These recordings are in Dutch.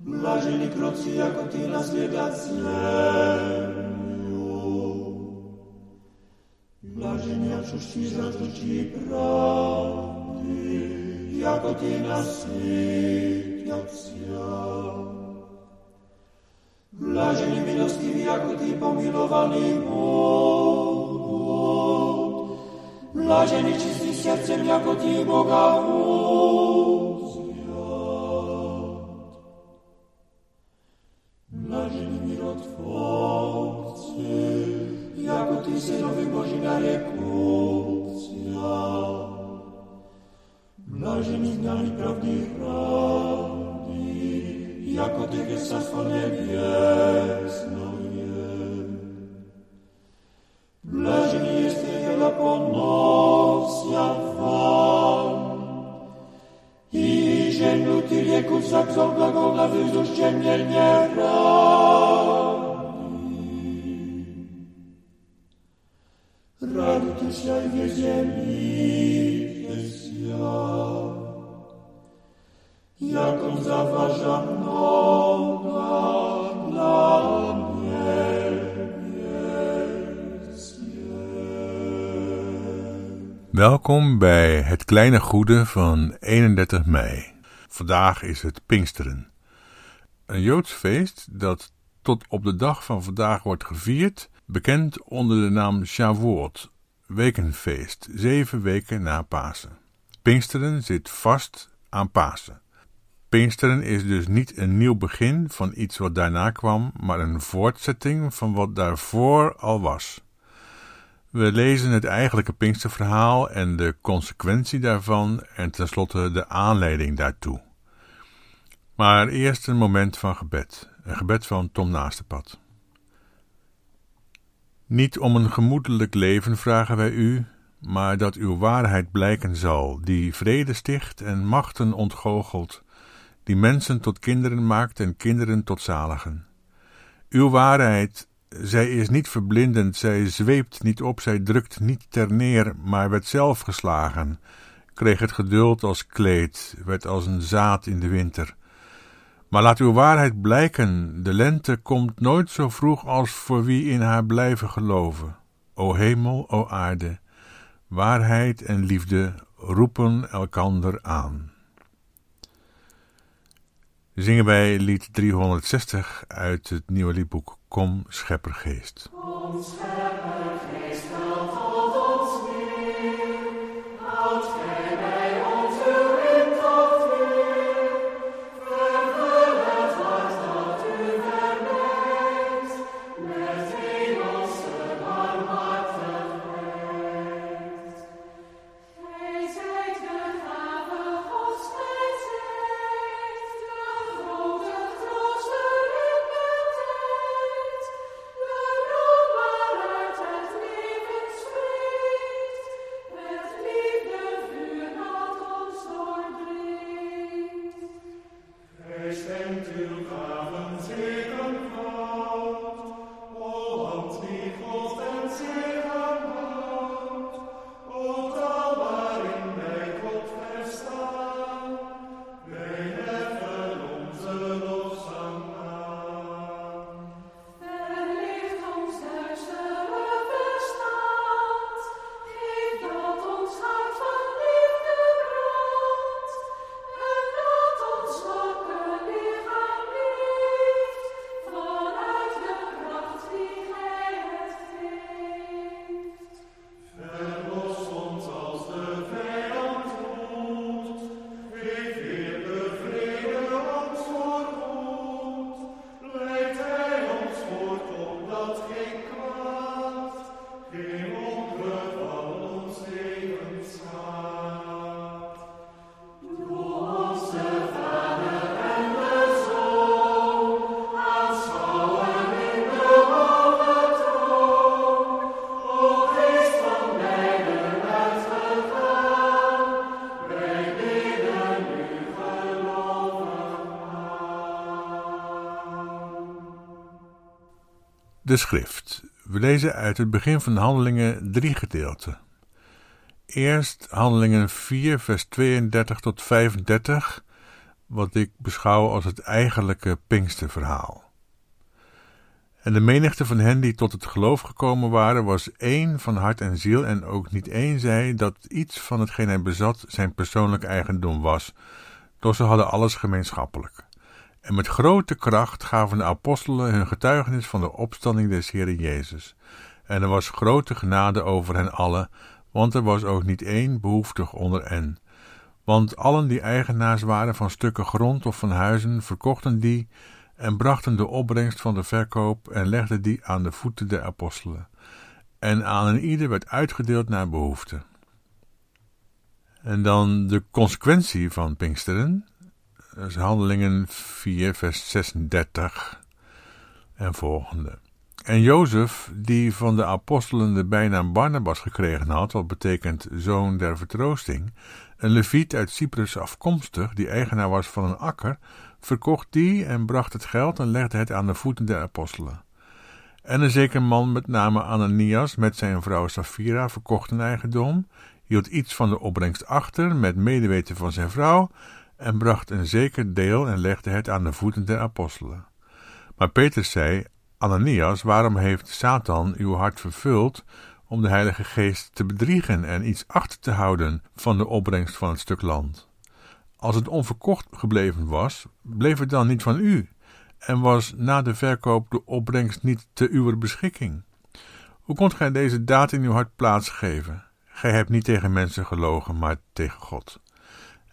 Блажени кроци, ако ти наследят землю. Блажени, ако щи зазвучи правди, ако ти наситят ся. Блажени, милостиви, ако ти помиловани Богом. Блажени, чисти сердцем, ако ти Boga воль. daleko Welkom bij het kleine goede van 31 mei. Vandaag is het Pinksteren. Een Joods feest dat tot op de dag van vandaag wordt gevierd, bekend onder de naam Shavuot, wekenfeest, zeven weken na Pasen. Pinksteren zit vast aan Pasen. Pinksteren is dus niet een nieuw begin van iets wat daarna kwam, maar een voortzetting van wat daarvoor al was. We lezen het eigenlijke Pinksterverhaal en de consequentie daarvan en tenslotte de aanleiding daartoe. Maar eerst een moment van gebed, een gebed van Tom Naastepad. Niet om een gemoedelijk leven vragen wij u, maar dat uw waarheid blijken zal, die vrede sticht en machten ontgoochelt, die mensen tot kinderen maakt en kinderen tot zaligen. Uw waarheid, zij is niet verblindend, zij zweept niet op, zij drukt niet ter neer, maar werd zelf geslagen, kreeg het geduld als kleed, werd als een zaad in de winter. Maar laat uw waarheid blijken, de lente komt nooit zo vroeg als voor wie in haar blijven geloven. O hemel, o aarde, waarheid en liefde roepen elkander aan. Zingen wij lied 360 uit het nieuwe liedboek Kom Scheppergeest. Schrift. We lezen uit het begin van Handelingen drie gedeelten. Eerst Handelingen 4, vers 32 tot 35, wat ik beschouw als het eigenlijke Pinksterverhaal. En de menigte van hen die tot het geloof gekomen waren, was één van hart en ziel, en ook niet één zei dat iets van hetgeen hij bezat zijn persoonlijk eigendom was, doch ze hadden alles gemeenschappelijk. En met grote kracht gaven de apostelen hun getuigenis van de opstanding des Heeren Jezus. En er was grote genade over hen allen, want er was ook niet één behoeftig onder hen. Want allen die eigenaars waren van stukken grond of van huizen, verkochten die en brachten de opbrengst van de verkoop en legden die aan de voeten der apostelen. En aan een ieder werd uitgedeeld naar behoefte. En dan de consequentie van Pinksteren. Handelingen 4, vers 36 en volgende. En Jozef, die van de apostelen de bijnaam Barnabas gekregen had, wat betekent zoon der vertroosting, een leviet uit Cyprus afkomstig, die eigenaar was van een akker, verkocht die en bracht het geld en legde het aan de voeten der apostelen. En een zeker man met name Ananias met zijn vrouw Safira verkocht een eigendom, hield iets van de opbrengst achter met medeweten van zijn vrouw en bracht een zeker deel en legde het aan de voeten der apostelen. Maar Petrus zei, Ananias, waarom heeft Satan uw hart vervuld om de Heilige Geest te bedriegen en iets achter te houden van de opbrengst van het stuk land? Als het onverkocht gebleven was, bleef het dan niet van u en was na de verkoop de opbrengst niet te uw beschikking? Hoe kondt gij deze daad in uw hart plaatsgeven? Gij hebt niet tegen mensen gelogen, maar tegen God.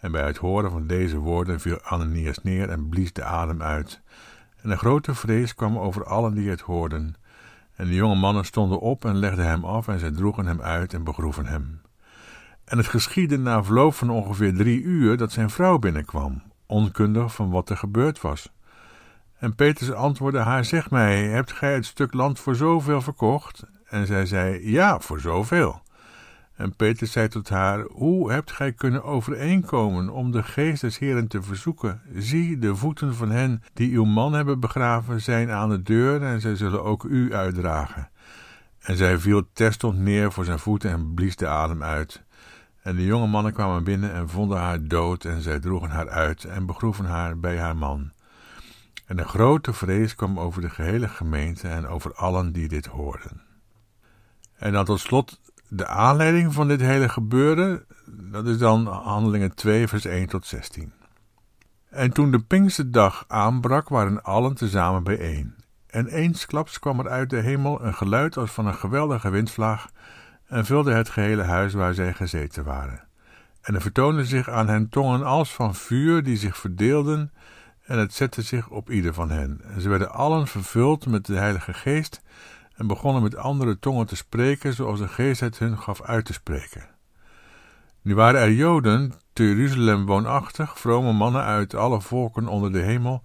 En bij het horen van deze woorden viel Ananias neer en blies de adem uit. En een grote vrees kwam over allen die het hoorden. En de jonge mannen stonden op en legden hem af en zij droegen hem uit en begroeven hem. En het geschiedde na verloop van ongeveer drie uur dat zijn vrouw binnenkwam, onkundig van wat er gebeurd was. En Petrus antwoordde haar, zeg mij, hebt gij het stuk land voor zoveel verkocht? En zij zei, ja, voor zoveel. En Petrus zei tot haar, hoe hebt gij kunnen overeenkomen om de geest des Heeren te verzoeken? Zie, de voeten van hen die uw man hebben begraven zijn aan de deur en zij zullen ook u uitdragen. En zij viel terstond neer voor zijn voeten en blies de adem uit. En de jonge mannen kwamen binnen en vonden haar dood en zij droegen haar uit en begroeven haar bij haar man. En een grote vrees kwam over de gehele gemeente en over allen die dit hoorden. En dan tot slot de aanleiding van dit hele gebeuren, dat is dan Handelingen 2, vers 1 tot 16. En toen de Pinksterdag aanbrak, waren allen tezamen bijeen. En eensklaps kwam er uit de hemel een geluid als van een geweldige windvlaag en vulde het gehele huis waar zij gezeten waren. En er vertoonden zich aan hen tongen als van vuur die zich verdeelden, en het zette zich op ieder van hen. En ze werden allen vervuld met de Heilige Geest en begonnen met andere tongen te spreken, zoals de geest het hun gaf uit te spreken. Nu waren er Joden te Jeruzalem woonachtig, vrome mannen uit alle volken onder de hemel,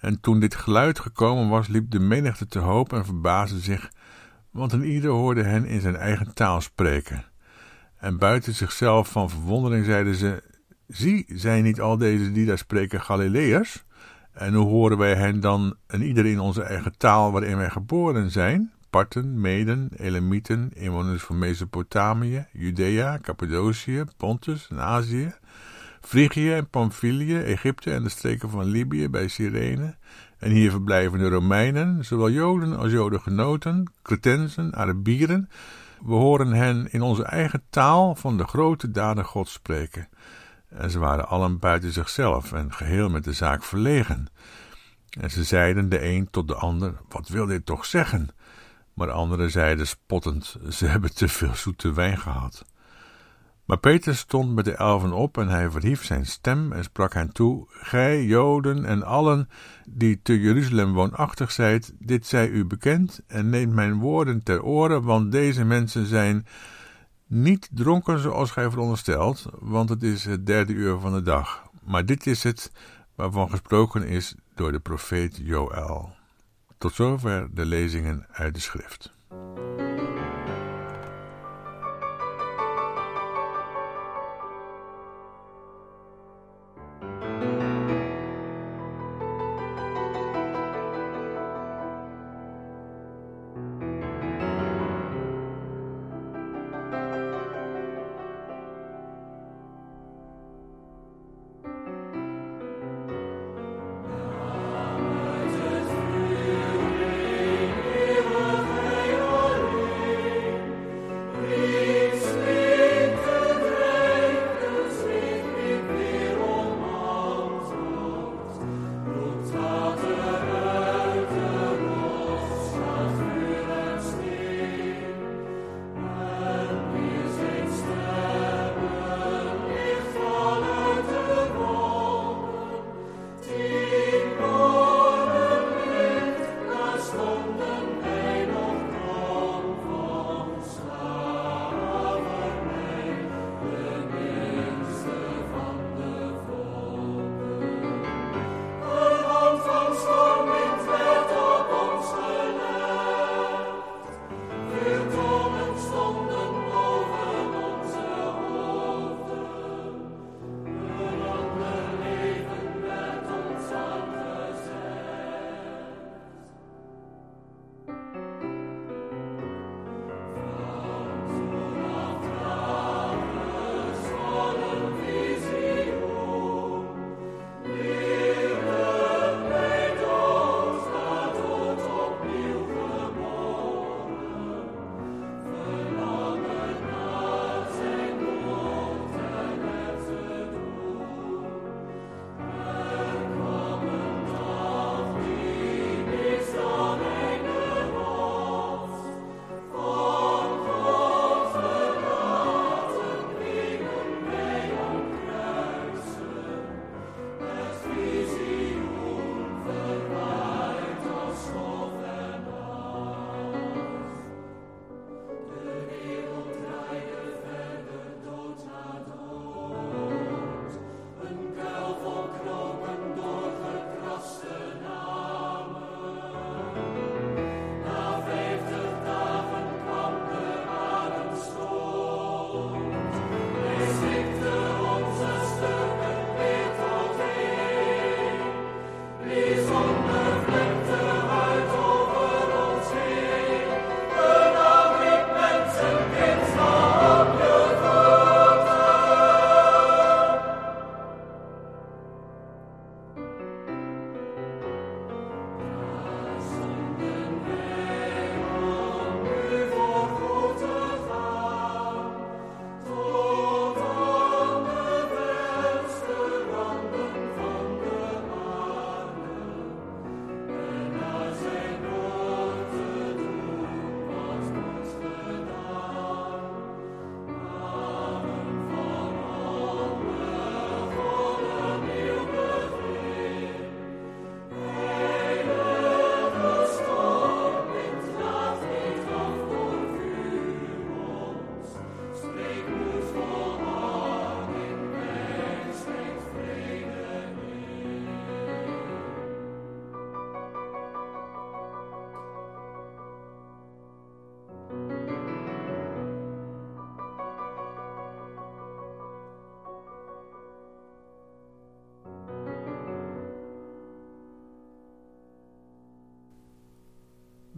en toen dit geluid gekomen was, liep de menigte te hoop en verbaasde zich, want een ieder hoorde hen in zijn eigen taal spreken. En buiten zichzelf van verwondering zeiden ze, zie, zijn niet al deze die daar spreken Galileërs? En hoe horen wij hen dan en ieder in onze eigen taal waarin wij geboren zijn? Parten, Meden, Elamieten, inwoners van Mesopotamië, Judea, Cappadocië, Pontus en Azië, Frigië en Pamphylië, Egypte en de streken van Libië bij Cyrene, en hier verblijven de Romeinen, zowel Joden als Jodengenoten, Cretensen, Arabieren. We horen hen in onze eigen taal van de grote daden God spreken. En ze waren allen buiten zichzelf en geheel met de zaak verlegen. En ze zeiden de een tot de ander: Wat wil dit toch zeggen? Maar anderen zeiden spottend: Ze hebben te veel zoete wijn gehad. Maar Peter stond met de elfen op en hij verhief zijn stem en sprak hen toe: Gij, Joden en allen die te Jeruzalem woonachtig zijt, dit zij u bekend en neemt mijn woorden ter oren, want deze mensen zijn niet dronken zoals gij veronderstelt, want het is het derde uur van de dag. Maar dit is het waarvan gesproken is door de profeet Joël. Tot zover de lezingen uit de schrift.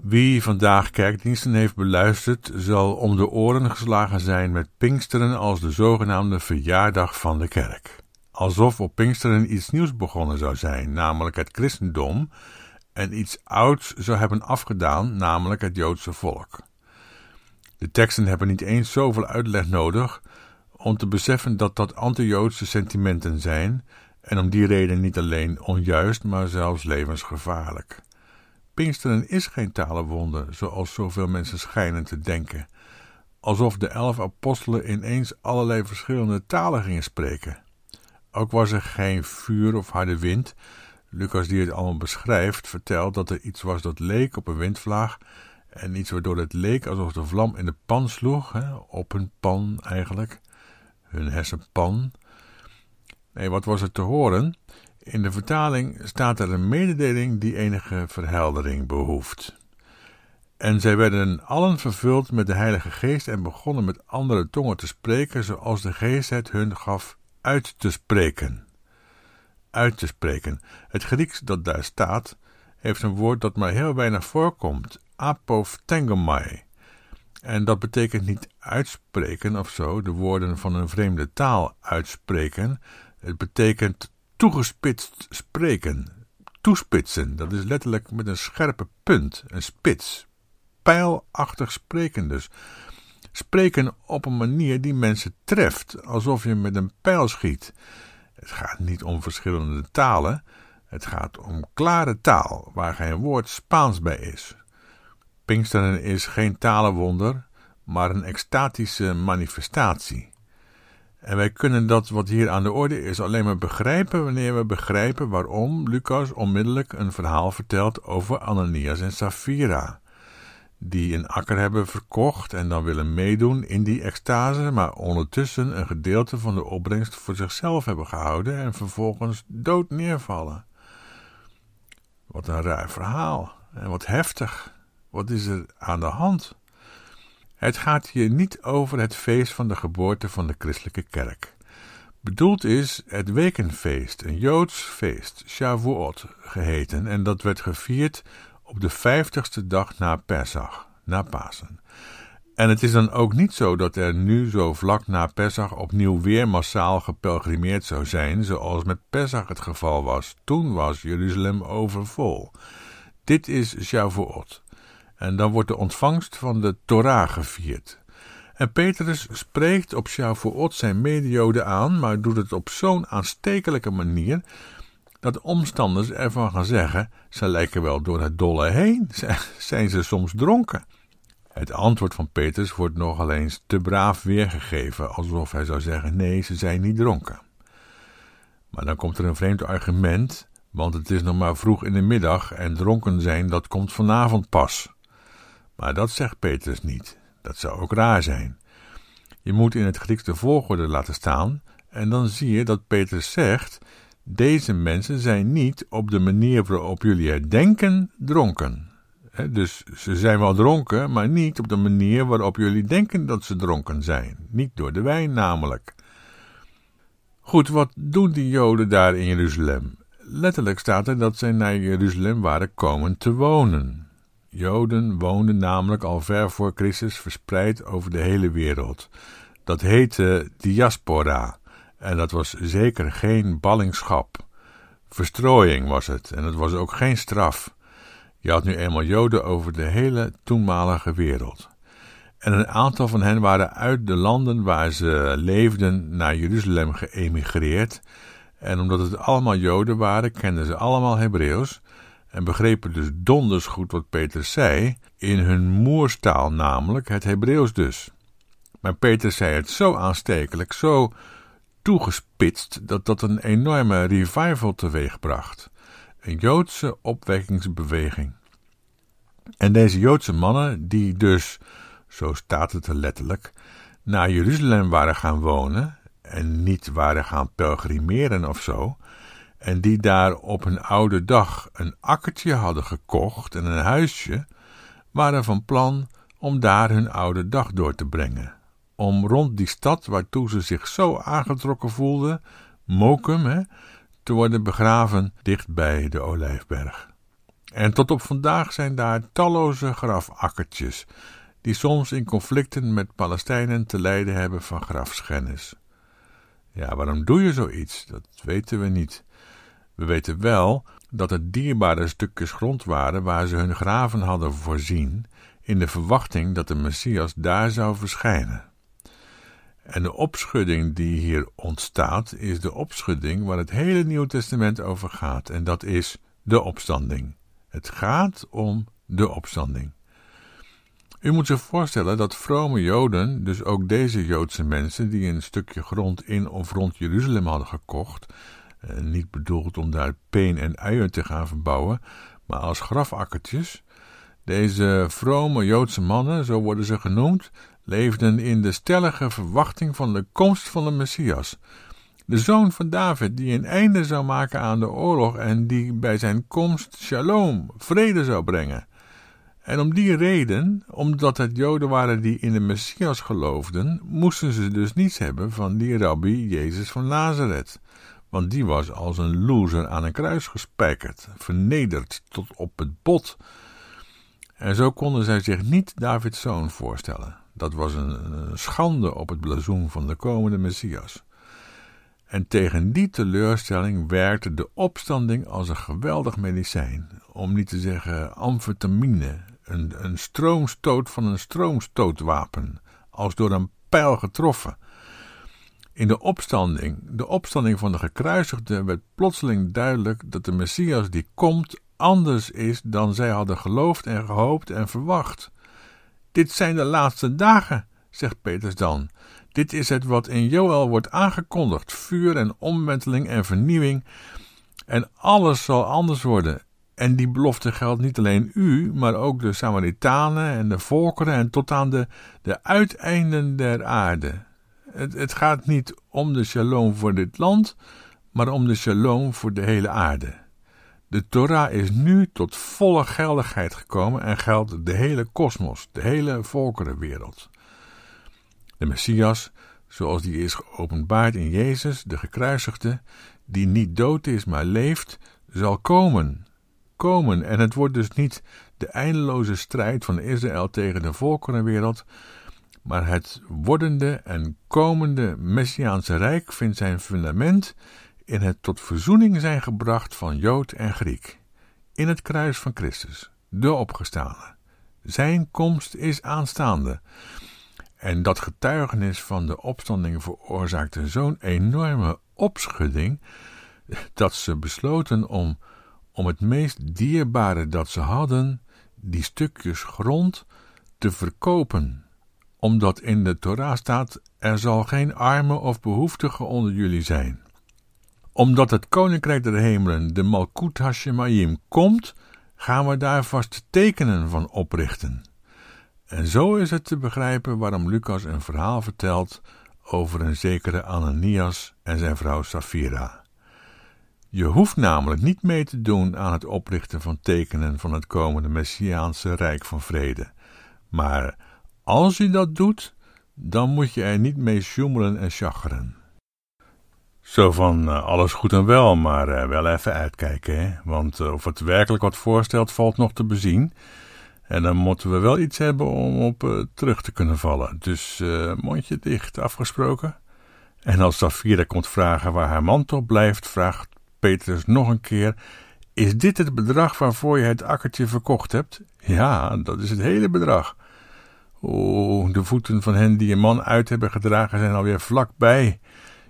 Wie vandaag kerkdiensten heeft beluisterd, zal om de oren geslagen zijn met Pinksteren als de zogenaamde verjaardag van de kerk. Alsof op Pinksteren iets nieuws begonnen zou zijn, namelijk het christendom, en iets ouds zou hebben afgedaan, namelijk het Joodse volk. De teksten hebben niet eens zoveel uitleg nodig om te beseffen dat dat anti-Joodse sentimenten zijn en om die reden niet alleen onjuist, maar zelfs levensgevaarlijk. Pinksteren is geen talenwonder, zoals zoveel mensen schijnen te denken, alsof de elf apostelen ineens allerlei verschillende talen gingen spreken. Ook was er geen vuur of harde wind. Lucas, die het allemaal beschrijft, vertelt dat er iets was dat leek op een windvlaag en iets waardoor het leek alsof de vlam in de pan sloeg, hè, op hun pan eigenlijk, hun hersenpan. Nee, wat was er te horen? In de vertaling staat er een mededeling die enige verheldering behoeft. En zij werden allen vervuld met de Heilige Geest en begonnen met andere tongen te spreken, zoals de Geest het hun gaf uit te spreken. Uit te spreken. Het Grieks dat daar staat, heeft een woord dat maar heel weinig voorkomt: apophthegomai. En dat betekent niet uitspreken of zo, de woorden van een vreemde taal uitspreken. Het betekent toegespitst spreken. Toespitsen, dat is letterlijk met een scherpe punt, een spits. Pijlachtig spreken dus. Spreken op een manier die mensen treft, alsof je met een pijl schiet. Het gaat niet om verschillende talen, het gaat om klare taal, waar geen woord Spaans bij is. Pinksteren is geen talenwonder, maar een extatische manifestatie. En wij kunnen dat wat hier aan de orde is alleen maar begrijpen wanneer we begrijpen waarom Lucas onmiddellijk een verhaal vertelt over Ananias en Safira, die een akker hebben verkocht en dan willen meedoen in die extase, maar ondertussen een gedeelte van de opbrengst voor zichzelf hebben gehouden en vervolgens dood neervallen. Wat een raar verhaal en wat heftig. Wat is er aan de hand? Het gaat hier niet over het feest van de geboorte van de christelijke kerk. Bedoeld is het wekenfeest, een Joods feest, Shavuot geheten, en dat werd gevierd op de vijftigste dag na Pesach, na Pasen. En het is dan ook niet zo dat er nu zo vlak na Pesach opnieuw weer massaal gepelgrimeerd zou zijn, zoals met Pesach het geval was. Toen was Jeruzalem overvol. Dit is Shavuot. En dan wordt de ontvangst van de Torah gevierd. En Petrus spreekt op Shavuot zijn medioden aan, maar doet het op zo'n aanstekelijke manier dat omstanders ervan gaan zeggen: ze lijken wel door het dolle heen, zijn ze soms dronken. Het antwoord van Petrus wordt nogal eens te braaf weergegeven, alsof hij zou zeggen: nee, ze zijn niet dronken. Maar dan komt er een vreemd argument, want het is nog maar vroeg in de middag en dronken zijn, dat komt vanavond pas. Maar dat zegt Petrus niet. Dat zou ook raar zijn. Je moet in het Grieks de volgorde laten staan, en dan zie je dat Petrus zegt: Deze mensen zijn niet op de manier waarop jullie er denken dronken. dus ze zijn wel dronken, maar niet op de manier waarop jullie denken dat ze dronken zijn. Niet door de wijn namelijk. Goed, wat doen die Joden daar in Jeruzalem? Letterlijk staat er dat zij naar Jeruzalem waren komen te wonen. Joden woonden namelijk al ver voor Christus verspreid over de hele wereld. Dat heette diaspora en dat was zeker geen ballingschap. Verstrooiing was het en het was ook geen straf. Je had nu eenmaal Joden over de hele toenmalige wereld. En een aantal van hen waren uit de landen waar ze leefden naar Jeruzalem geëmigreerd. En omdat het allemaal Joden waren, kenden ze allemaal Hebreeuws en begrepen dus donders goed wat Peter zei, in hun moerstaal namelijk, het Hebreeuws dus. Maar Peter zei het zo aanstekelijk, zo toegespitst, dat dat een enorme revival teweegbracht. Een Joodse opwekkingsbeweging. En deze Joodse mannen, die dus, zo staat het er letterlijk, naar Jeruzalem waren gaan wonen en niet waren gaan pelgrimeren of zo, en die daar op een oude dag een akkertje hadden gekocht en een huisje, waren van plan om daar hun oude dag door te brengen. Om rond die stad waartoe ze zich zo aangetrokken voelden, Mokum, hè, te worden begraven dicht bij de Olijfberg. En tot op vandaag zijn daar talloze grafakkertjes, die soms in conflicten met Palestijnen te lijden hebben van grafschennis. Ja, waarom doe je zoiets? Dat weten we niet. We weten wel dat het dierbare stukjes grond waren waar ze hun graven hadden voorzien, in de verwachting dat de Messias daar zou verschijnen. En de opschudding die hier ontstaat, is de opschudding waar het hele Nieuw Testament over gaat, en dat is de opstanding. Het gaat om de opstanding. U moet zich voorstellen dat vrome Joden, dus ook deze Joodse mensen die een stukje grond in of rond Jeruzalem hadden gekocht, niet bedoeld om daar peen en uien te gaan verbouwen, maar als grafakkertjes, deze vrome Joodse mannen, zo worden ze genoemd, leefden in de stellige verwachting van de komst van de Messias, de zoon van David, die een einde zou maken aan de oorlog en die bij zijn komst shalom, vrede zou brengen. En om die reden, omdat het Joden waren die in de Messias geloofden, moesten ze dus niets hebben van die rabbi Jezus van Nazareth. Want die was als een loser aan een kruis gespijkerd, vernederd tot op het bot. En zo konden zij zich niet Davids zoon voorstellen. Dat was een, schande op het blazoen van de komende Messias. En tegen die teleurstelling werkte de opstanding als een geweldig medicijn, om niet te zeggen amfetamine, een, een stroomstoot van een stroomstootwapen, als door een pijl getroffen. In de opstanding, de opstanding van de gekruisigden, werd plotseling duidelijk dat de Messias die komt anders is dan zij hadden geloofd en gehoopt en verwacht. Dit zijn de laatste dagen, zegt Petrus dan. Dit is het wat in Joël wordt aangekondigd: vuur en omwenteling en vernieuwing. En alles zal anders worden. En die belofte geldt niet alleen u, maar ook de Samaritanen en de volkeren en tot aan de, de uiteinden der aarde. Het, het gaat niet om de shalom voor dit land, maar om de shalom voor de hele aarde. De Torah is nu tot volle geldigheid gekomen en geldt de hele kosmos, de hele volkerenwereld. De Messias, zoals die is geopenbaard in Jezus, de gekruisigde, die niet dood is, maar leeft, zal komen. Komen. En het wordt dus niet de eindeloze strijd van Israël tegen de volkerenwereld, maar het wordende en komende Messiaanse Rijk vindt zijn fundament in het tot verzoening zijn gebracht van Jood en Griek, in het kruis van Christus, de opgestane. Zijn komst is aanstaande. En dat getuigenis van de opstanding veroorzaakte zo'n enorme opschudding dat ze besloten om, om het meest dierbare dat ze hadden, die stukjes grond, te verkopen. Omdat in de Torah staat: er zal geen arme of behoeftige onder jullie zijn. Omdat het koninkrijk der hemelen, de Malkut Hashemayim, komt, gaan we daar vast tekenen van oprichten. En zo is het te begrijpen waarom Lucas een verhaal vertelt over een zekere Ananias en zijn vrouw Safira. Je hoeft namelijk niet mee te doen aan het oprichten van tekenen van het komende Messiaanse Rijk van Vrede. Maar als je dat doet, dan moet je er niet mee sjoemelen en chageren. Zo van uh, alles goed en wel, maar uh, wel even uitkijken, hè? want uh, of het werkelijk wat voorstelt valt nog te bezien. En dan moeten we wel iets hebben om op terug te kunnen vallen. Dus mondje dicht, afgesproken. En als Safira komt vragen waar haar man toch blijft, vraagt Petrus nog een keer: Is dit het bedrag waarvoor je het akkertje verkocht hebt? Ja, dat is het hele bedrag. O, de voeten van hen die een man uit hebben gedragen zijn alweer vlakbij.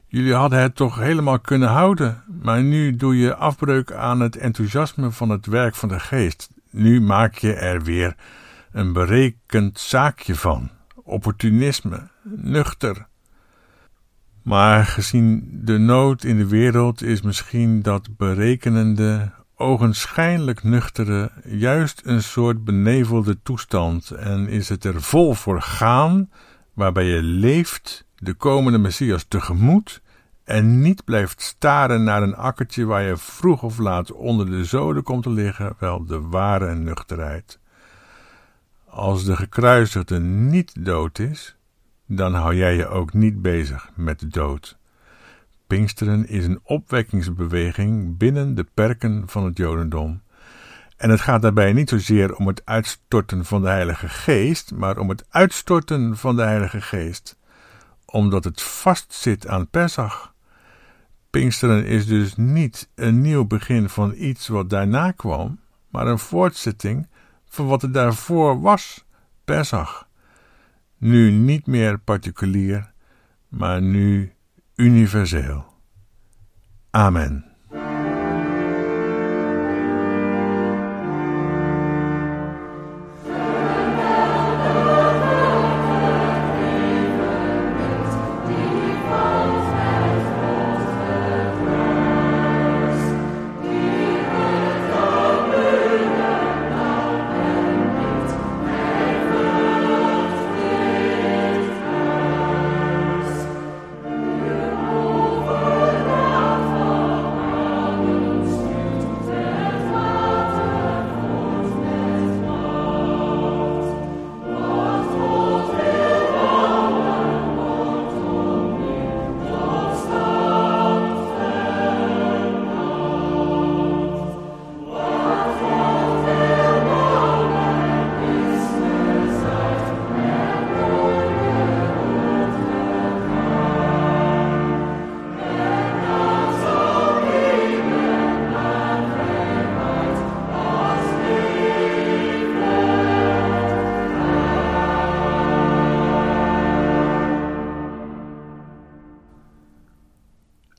Jullie hadden het toch helemaal kunnen houden, maar nu doe je afbreuk aan het enthousiasme van het werk van de geest. Nu maak je er weer een berekend zaakje van. Opportunisme, nuchter. Maar gezien de nood in de wereld is misschien dat berekenende, ogenschijnlijk nuchtere juist een soort benevelde toestand en is het er vol voor gaan, waarbij je leeft de komende Messias tegemoet en niet blijft staren naar een akkertje waar je vroeg of laat onder de zoden komt te liggen, wel de ware nuchterheid. Als de gekruisigde niet dood is, dan hou jij je ook niet bezig met de dood. Pinksteren is een opwekkingsbeweging binnen de perken van het Jodendom. En het gaat daarbij niet zozeer om het uitstorten van de Heilige Geest, maar om het uitstorten van de Heilige Geest, omdat het vastzit aan Pesach. Pinksteren is dus niet een nieuw begin van iets wat daarna kwam, maar een voortzetting van wat er daarvoor was, Pesach. Nu niet meer particulier, maar nu universeel. Amen.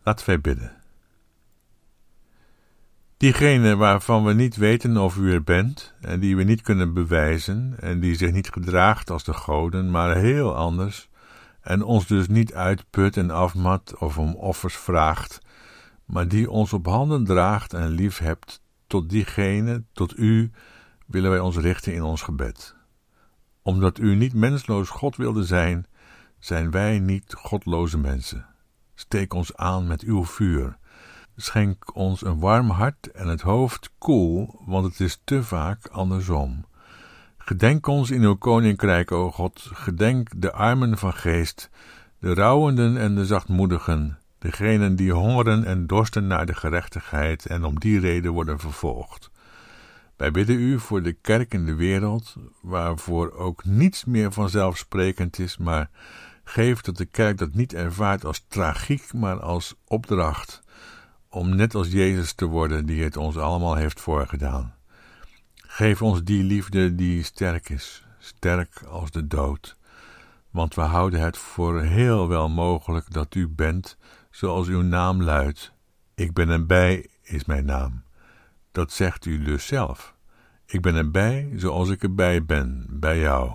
Laten wij bidden. Diegene waarvan we niet weten of u er bent en die we niet kunnen bewijzen en die zich niet gedraagt als de goden, maar heel anders en ons dus niet uitput en afmat of om offers vraagt, maar die ons op handen draagt en lief hebt, tot diegene, tot u, willen wij ons richten in ons gebed. Omdat u niet mensloos God wilde zijn, zijn wij niet godloze mensen. Steek ons aan met uw vuur. Schenk ons een warm hart en het hoofd koel, want het is te vaak andersom. Gedenk ons in uw koninkrijk, o God, gedenk de armen van geest, de rouwenden en de zachtmoedigen, degenen die hongeren en dorsten naar de gerechtigheid en om die reden worden vervolgd. Wij bidden u voor de kerk in de wereld, waarvoor ook niets meer vanzelfsprekend is, maar Geef dat de kerk dat niet ervaart als tragiek, maar als opdracht om net als Jezus te worden die het ons allemaal heeft voorgedaan. Geef ons die liefde die sterk is, sterk als de dood, want we houden het voor heel wel mogelijk dat u bent zoals uw naam luidt. Ik ben erbij is mijn naam. Dat zegt u dus zelf. Ik ben erbij zoals ik erbij ben, bij jou.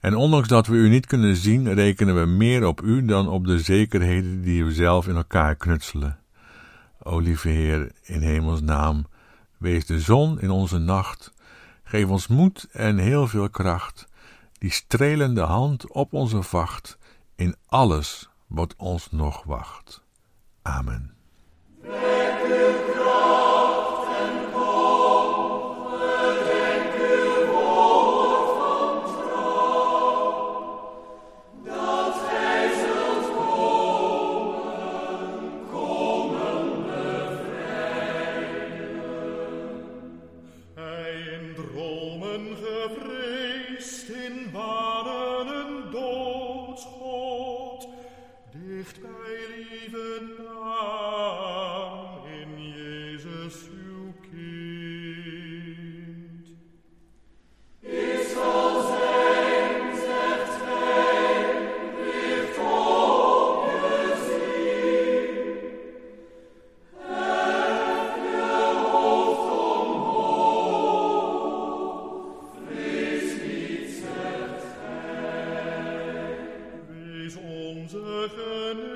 En ondanks dat we u niet kunnen zien, rekenen we meer op u dan op de zekerheden die we zelf in elkaar knutselen. O lieve Heer, in hemels naam, wees de zon in onze nacht, geef ons moed en heel veel kracht, die strelende hand op onze vacht, in alles wat ons nog wacht. Amen. heaven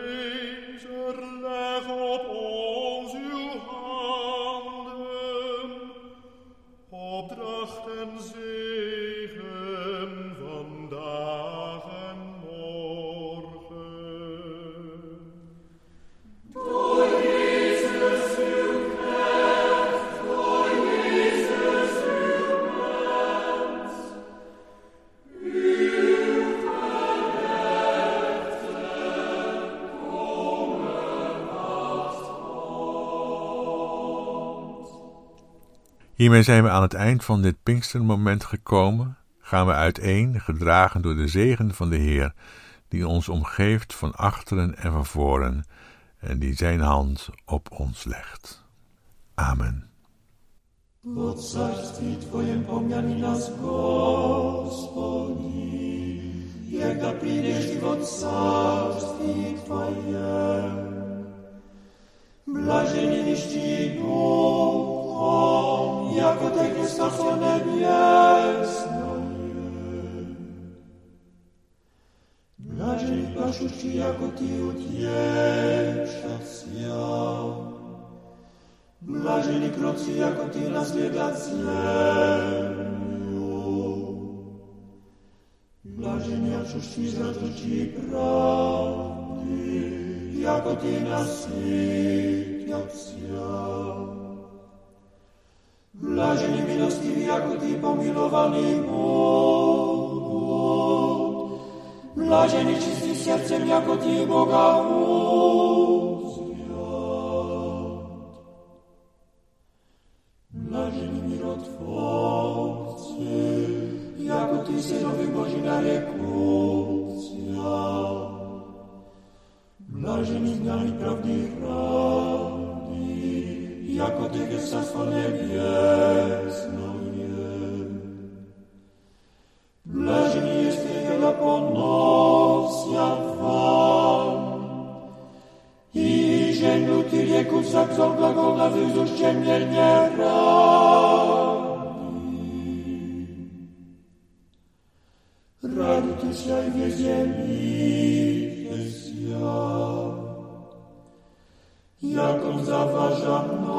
Hiermee zijn we aan het eind van dit Pinkstermoment gekomen. Gaan we uiteen, gedragen door de zegen van de Heer, die ons omgeeft van achteren en van voren, en die zijn hand op ons legt. Amen. Carstwie Twojem pomniani nas, Gospodi, jak da przyjdziesz i w carstwie Twojem. Blażeni jako te Chrystusu niebiesno je. Blażeń paszuć ci jako ty utiecza ja. Blażeń kroci jako ty nas wiedać Blażeń jaczuć ci za to ci prawdy, jako ty nas wiedać. Blaženi milostivi, ako ti pomilovaný Bog. Blaženi čisti srdcem, ako ti Boga uzviat. Blaženi mirotvorci, ako ty synovi Boži narekupcia. Blaženi znali pravdy rád, jako tych jest Czasko Niebiesno je. Blaźni jest wiele ponosja wam i ziemiu ty wieków zapsał blagona wyzuście mnie nie rani. Radujcie się w ziemi jest ja, jaką zaważam